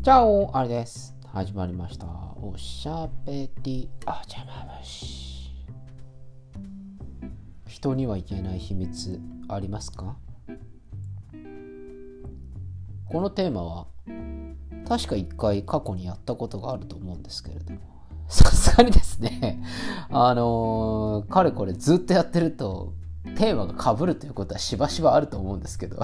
チャオあれです。始まりました。おしゃべりあじゃま虫。人には言えない秘密ありますか？このテーマは確か一回過去にやったことがあると思うんですけれどもさすがにですねあのー、かれこれずっとやってるとテーマが被るということはしばしばあると思うんですけど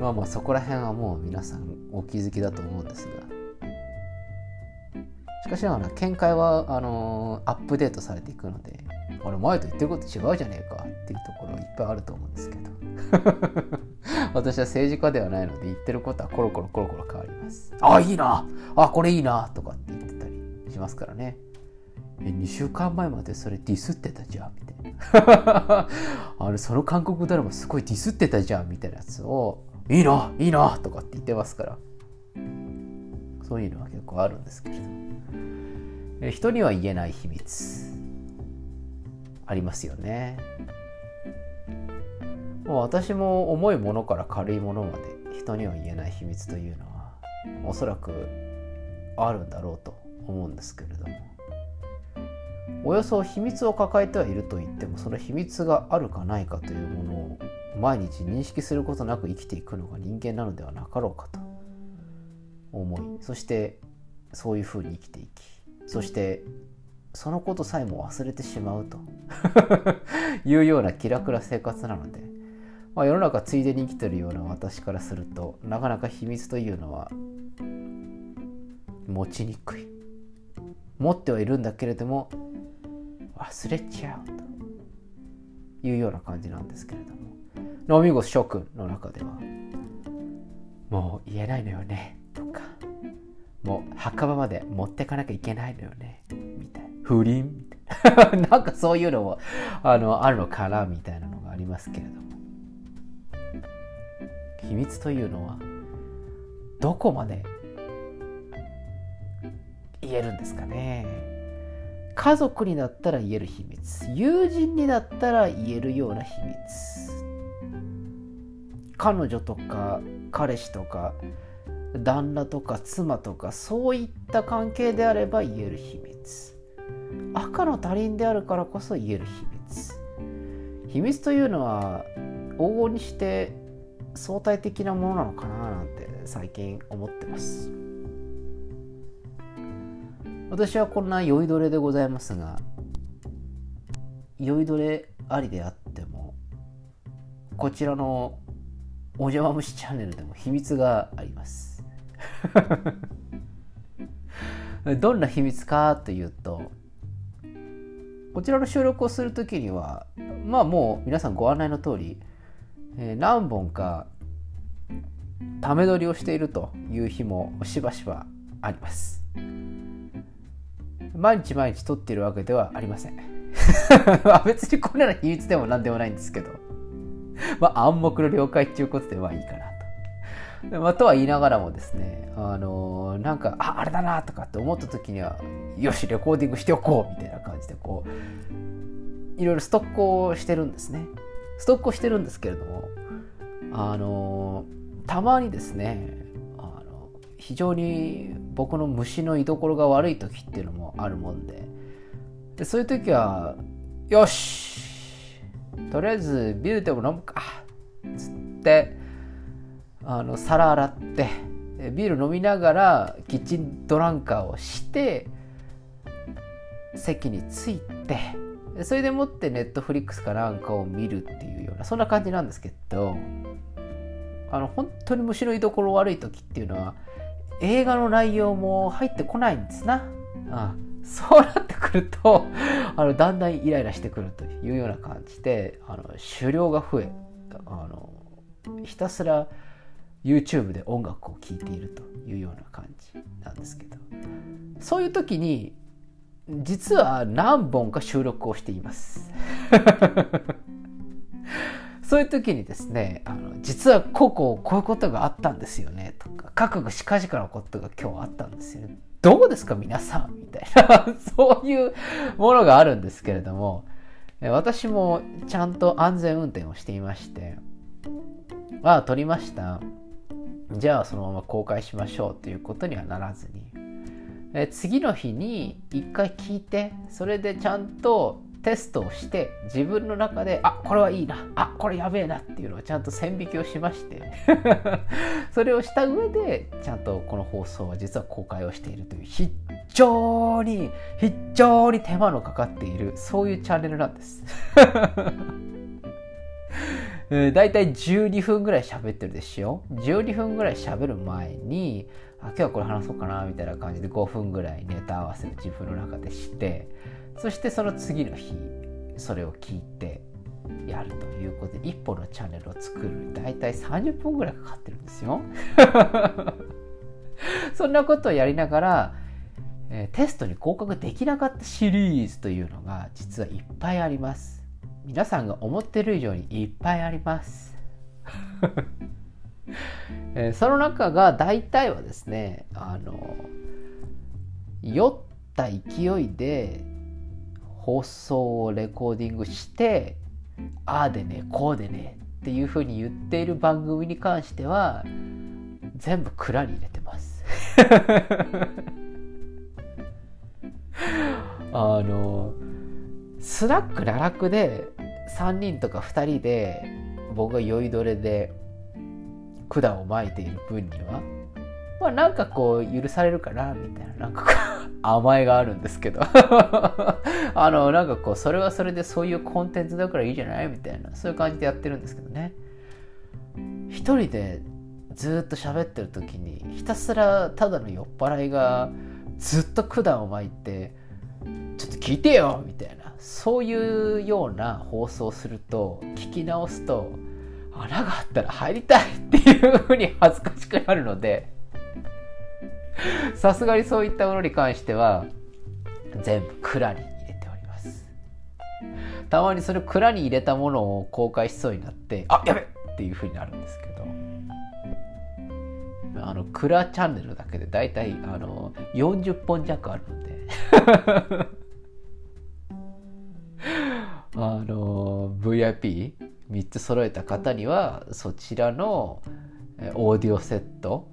まあまあそこら辺はもう皆さんお気づきだと思うんですが。しかしながら見解はあのーアップデートされていくので俺前と言ってること違うじゃねえかっていうところいっぱいあると思うんですけど。私は政治家ではないので言ってることはコロコロコロコロ変わります。あいいな！あこれいいな！とかって言ってたりしますからね。え2週間前までそれディスってたじゃんみたいな。あれその韓国ドラマすごいディスってたじゃんみたいなやつをいいないいなとかって言ってますから。そういうのは結構あるんですけれど。人には言えない秘密。ありますよね。もう私も重いものから軽いものまで人には言えない秘密というのはおそらくあるんだろうと思うんですけれども。およそ秘密を抱えてはいると言ってもその秘密があるかないかというものを毎日認識することなく生きていくのが人間なのではなかろうかと思いそしてそういうふうに生きていきそしてそのことさえも忘れてしまうと いうような気楽な生活なので、まあ、世の中ついでに生きてるような私からするとなかなか秘密というのは持ちにくい。持ってはいるんだけれども忘れちゃうというような感じなんですけれども。飲み子諸君の中ではもう言えないのよねとか。もう墓場まで持ってかなきゃいけないのよねみたいな。不倫？みたいななんかそういうのもあのあるのかなみたいなのがありますけれども。秘密というのはどこまで言えるんですかね。家族にだったら言える秘密友人にだったら言えるような秘密彼女とか彼氏とか旦那とか妻とかそういった関係であれば言える秘密。赤の他人であるからこそ言える秘密。秘密というのは往々にして相対的なものなのかななんて最近思ってます。私はこんな酔いどれでございますが酔いどれありであってもこちらのお邪魔虫チャンネルでも秘密があります。どんな秘密かというとこちらの収録をする時にはまあもう皆さんご案内の通り、えー何本かため撮りをしているという日もしばしばあります。毎日毎日撮っているわけではありません。別にこれらの秘密でも何でもないんですけど。まあ暗黙の了解っていうことでまあいいかなと。まあ、とは言いながらもですね、あのーなんか、あ、あれだなとかって思った時には、よし、レコーディングしておこうみたいな感じで、こう、いろいろストックをしてるんですね。ストックをしてるんですけれども、あのーたまにですね、あの非常に僕の虫の居所が悪い時っていうのもあるもんで、でそういう時は、よしとりあえずビールでも飲むかつってあの皿洗ってビール飲みながらキッチンドランカーをして席に着いてそれでもってネットフリックスかなんかを見るっていうようなそんな感じなんですけどあの本当に虫の居所悪い時っていうのは映画の内容も入ってこないんですな。ああそうなってくるとあのだんだんイライラしてくるというような感じであの狩猟が増えあのひたすら YouTube で音楽を聴いているというような感じなんですけどそういう時に実は何本か収録をしています。そういう時にですね、あの実はこうこうこういうことがあったんですよねとか、覚悟しかじかのことが今日あったんですよね。どうですか皆さん？みたいな、そういうものがあるんですけれども、私もちゃんと安全運転をしていまして、ああ、撮りました。じゃあそのまま公開しましょうということにはならずに、え次の日に一回聞いてそれでちゃんとテストをして自分の中であこれはいいなあこれやべえなっていうのをちゃんと線引きをしまして それをした上でちゃんとこの放送は実は公開をしているという非常に非常に手間のかかっているそういうチャンネルなんです。だいたい12分ぐらい喋ってるでしょ12分ぐらい喋る前にあ今日はこれ話そうかなみたいな感じで5分ぐらいネタ合わせを自分の中でしてそしてその次の日それを聞いてやるということで一歩のチャンネルを作る。大体30分ぐらいかかってるんですよ。そんなことをやりながら、えー、テストに合格できなかったシリーズというのが実はいっぱいあります。皆さんが思ってる以上にいっぱいあります。えー、その中が大体はですねあの酔った勢いで放送をレコーディングしてああでねこうでねっていうふうに言っている番組に関しては全部蔵に入れてます。あのスナック奈落で3人とか2人で僕が酔いどれで管を巻いている分にはまあなんかこう許されるかなみたいななんかこう。甘えがあるんですけど。あのなんかこうそれはそれでそういうコンテンツだからいいじゃない？みたいな。そういう感じでやってるんですけどね。一人でずっと喋ってる時にひたすらただの酔っ払いがずっと管を巻いてちょっと聞いてよみたいな。そういうような放送をすると聞き直すと穴があったら入りたいっていうふうに恥ずかしくなるので。さすがにそういったものに関しては全部蔵に入れております。たまにそれ蔵に入れたものを公開しそうになってあやべっていうふうになるんですけど。あの蔵チャンネルだけでだいたいあの40本弱あるので。あの VIP3 つ揃えた方にはそちらのオーディオセット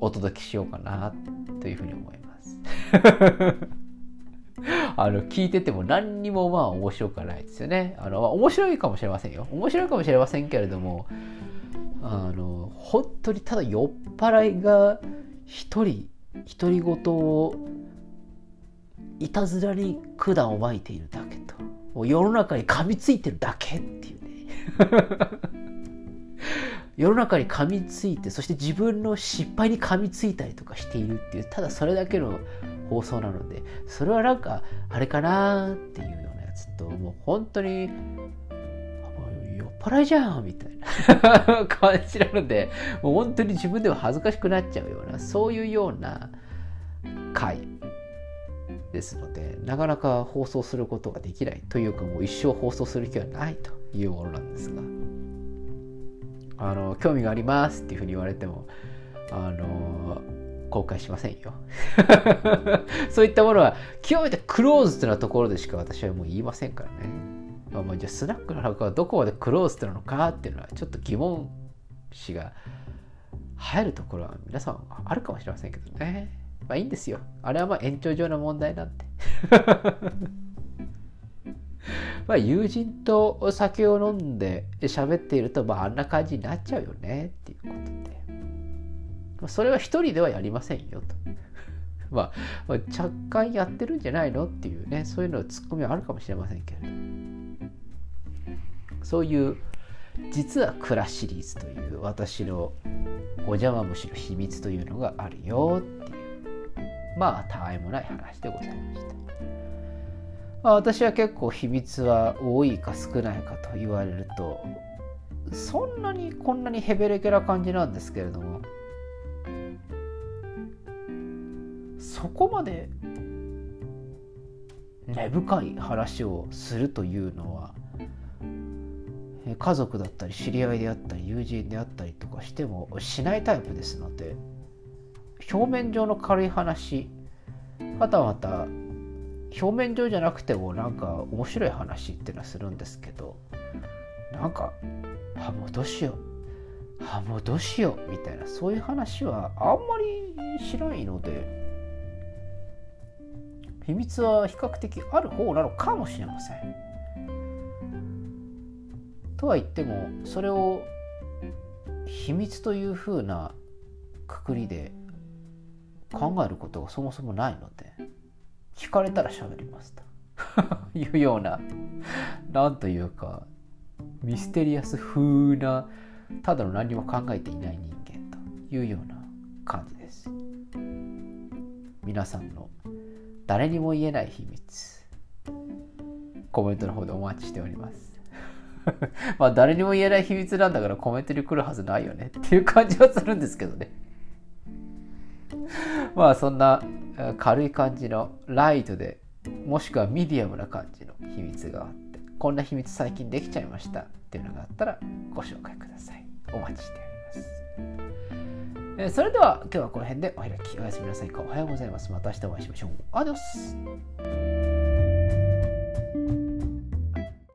お届けしようかなというふうに思います。あの聞いてても何にもまあ面白くないですよね。あの、まあ、面白いかもしれませんよ。面白いかもしれませんけれどもあの本当にただ酔っ払いが一人独り言をいたずらに管をまいているだけと。もう世の中に噛みついてるだけっていうね。世の中に噛みついてそして自分の失敗に噛みついたりとかしているっていうただそれだけの放送なのでそれはなんかあれかなっていうようなやつともう本当に酔っ払いじゃんみたいな 感じなのでもう本当に自分では恥ずかしくなっちゃうようなそういうような回ですのでなかなか放送することができないというかもう一生放送する気はないというものなんですが。あの興味がありますっていうふうに言われてもあの公開しませんよ。そういったものは極めてクローズなところでしか私はもう言いませんからね、まあ、まあじゃあスナックの中はどこまでクローズなのかっていうのはちょっと疑問視が入るところは皆さんあるかもしれませんけどね。まあいいんですよ。あれはまあ延長上の問題なんで。まあ、友人とお酒を飲んで喋っていると、まあ、あんな感じになっちゃうよねっていうことで、まあ、それは一人ではやりませんよと。まあ、まあ、若干やってるんじゃないの？っていうねそういうのツッコミはあるかもしれませんけれどそういう実は蔵シリーズという私のお邪魔虫の秘密というのがあるよっていうまあたわいもない話でございました。まあ、私は結構秘密は多いか少ないかと言われるとそんなにこんなにヘベレケな感じなんですけれどもそこまで根深い話をするというのは家族だったり知り合いであったり友人であったりとかしてもしないタイプですので表面上の軽い話はたまた表面上じゃなくてもなんか面白い話っていうのはするんですけどなんかあもうどうしようあもうどうしようみたいなそういう話はあんまりしないので秘密は比較的ある方なのかもしれません。とは言ってもそれを秘密というふうなくくりで考えることがそもそもないので聞かれたら喋りますと いうようななんというかミステリアス風なただの何も考えていない人間というような感じです。皆さんの誰にも言えない秘密。コメントの方でお待ちしております。まあ誰にも言えない秘密なんだからコメントに来るはずないよねっていう感じはするんですけどね。まあそんな軽い感じのライトでもしくはミディアムな感じの秘密があってこんな秘密最近できちゃいましたっていうのがあったらご紹介ください。お待ちしております、えそれでは今日はこの辺でお開き。おやすみなさい。かおはようございます。また明日お会いしましょう。アディオス